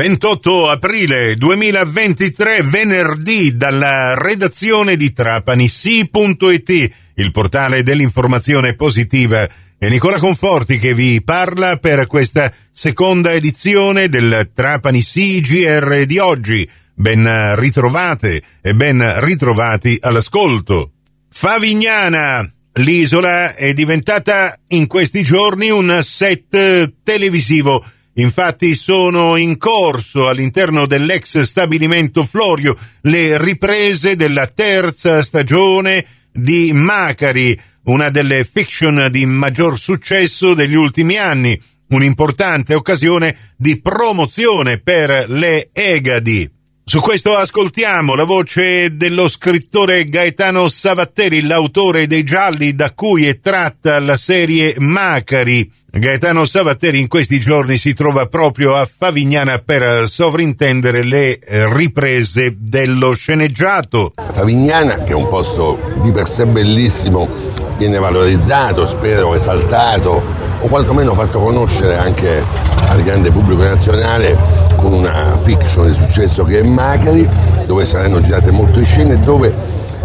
28 aprile 2023, venerdì, dalla redazione di Trapani.it, il portale dell'informazione positiva. È Nicola Conforti che vi parla per questa seconda edizione del Trapani CGR di oggi. Ben ritrovate e ben ritrovati all'ascolto. Favignana, l'isola è diventata in questi giorni un set televisivo Infatti sono in corso all'interno dell'ex stabilimento Florio le riprese della terza stagione di Macari, una delle fiction di maggior successo degli ultimi anni, un'importante occasione di promozione per le Egadi. Su questo ascoltiamo la voce dello scrittore Gaetano Savatteri, l'autore dei gialli da cui è tratta la serie Macari. Gaetano Savatteri in questi giorni si trova proprio a Favignana per sovrintendere le riprese dello sceneggiato. Favignana, che è un posto di per sé bellissimo, viene valorizzato, spero esaltato o quantomeno fatto conoscere anche al grande pubblico nazionale con una fiction di successo che è Macari, dove saranno girate molte scene dove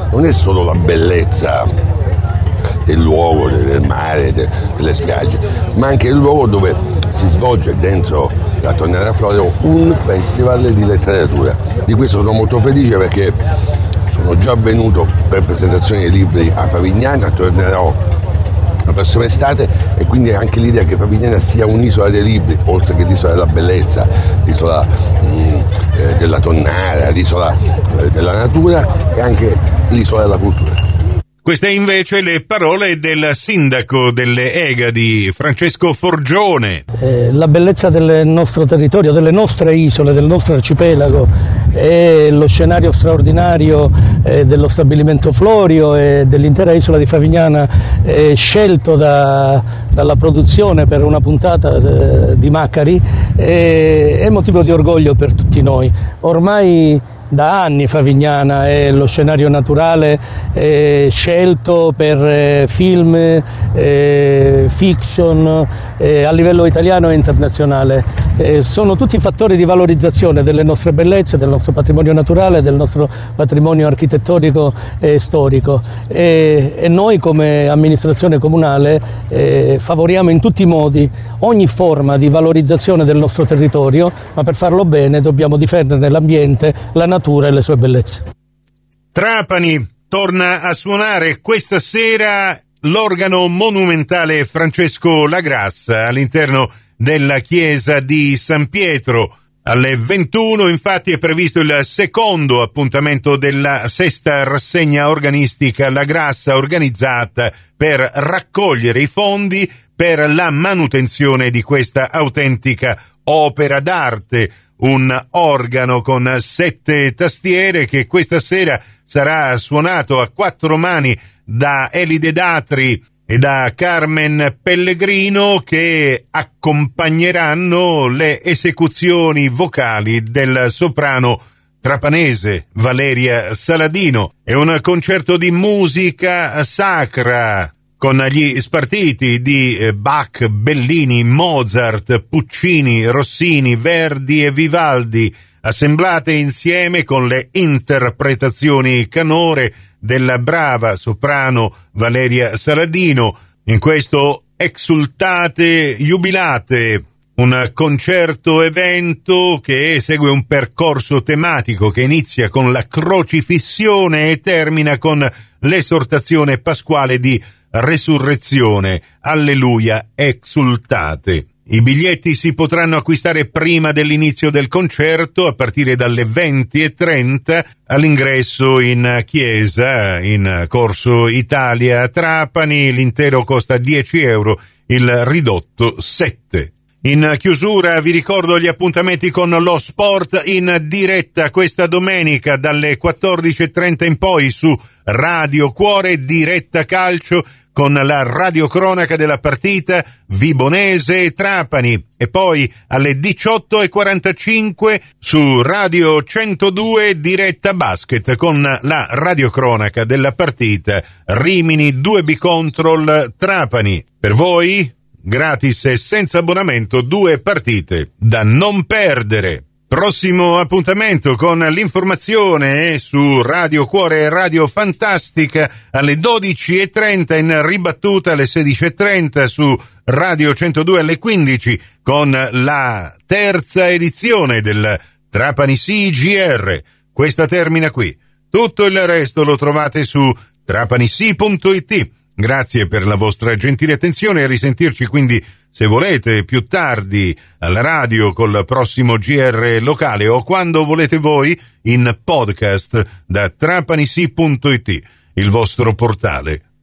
non è solo la bellezza del luogo, del mare, delle spiagge, ma anche il luogo dove si svolge dentro la Tonnera Florio un festival di letteratura. Di questo sono molto felice perché sono già venuto per presentazioni di libri a Favignana, tornerò la prossima estate e quindi anche l'idea che Favignana sia un'isola dei libri, oltre che l'isola della bellezza, l'isola mh, mm, eh, della tonnara, l'isola eh, della natura e anche l'isola della cultura. Queste invece le parole del sindaco delle Egadi, Francesco Forgione. Eh, la bellezza del nostro territorio, delle nostre isole, del nostro arcipelago e lo scenario straordinario eh, dello stabilimento Florio e dell'intera isola di Favignana eh, scelto da, dalla produzione per una puntata eh, di Macari è motivo di orgoglio per tutti noi. Ormai da anni Favignana è lo scenario naturale eh, scelto per eh, film, eh, fiction eh, a livello italiano e internazionale. Eh, sono tutti fattori di valorizzazione delle nostre bellezze, del nostro patrimonio naturale, del nostro patrimonio architettonico e storico e, e noi come amministrazione comunale eh, favoriamo in tutti i modi ogni forma di valorizzazione del nostro territorio, ma per farlo bene dobbiamo difendere l'ambiente, la natura e le sue bellezze. Trapani torna a suonare questa sera l'organo monumentale Francesco Lagrassa all'interno della chiesa di San Pietro. Alle 21 infatti è previsto il secondo appuntamento della sesta rassegna organistica La Grassa organizzata per raccogliere i fondi per la manutenzione di questa autentica opera d'arte, un organo con sette tastiere che questa sera sarà suonato a quattro mani da Elide Datri e da Carmen Pellegrino che accompagneranno le esecuzioni vocali del soprano trapanese Valeria Saladino. È un concerto di musica sacra con gli spartiti di eh, Bach, Bellini, Mozart, Puccini, Rossini, Verdi e Vivaldi, assemblate insieme con le interpretazioni canore della brava soprano Valeria Saladino. In questo Exultate Jubilate, un concerto evento che segue un percorso tematico che inizia con la crocifissione e termina con l'esortazione pasquale di resurrezione. Alleluia, exultate. I biglietti si potranno acquistare prima dell'inizio del concerto a partire dalle 20.30 all'ingresso in chiesa in Corso Italia Trapani. L'intero costa 10 euro, il ridotto 7. In chiusura vi ricordo gli appuntamenti con lo sport in diretta questa domenica dalle 14.30 in poi su Radio Cuore Diretta Calcio con la radiocronaca della partita Vibonese-Trapani e poi alle 18.45 su Radio 102 diretta basket con la radiocronaca della partita Rimini 2B Control Trapani. Per voi, gratis e senza abbonamento, due partite da non perdere. Prossimo appuntamento con l'informazione su Radio Cuore e Radio Fantastica alle 12.30 in ribattuta alle 16.30 su Radio 102 alle 15 con la terza edizione del Trapani CGR. Questa termina qui. Tutto il resto lo trovate su trapanisi.it. Grazie per la vostra gentile attenzione e risentirci quindi se volete più tardi alla radio col prossimo GR locale o quando volete voi in podcast da trapanisi.it, il vostro portale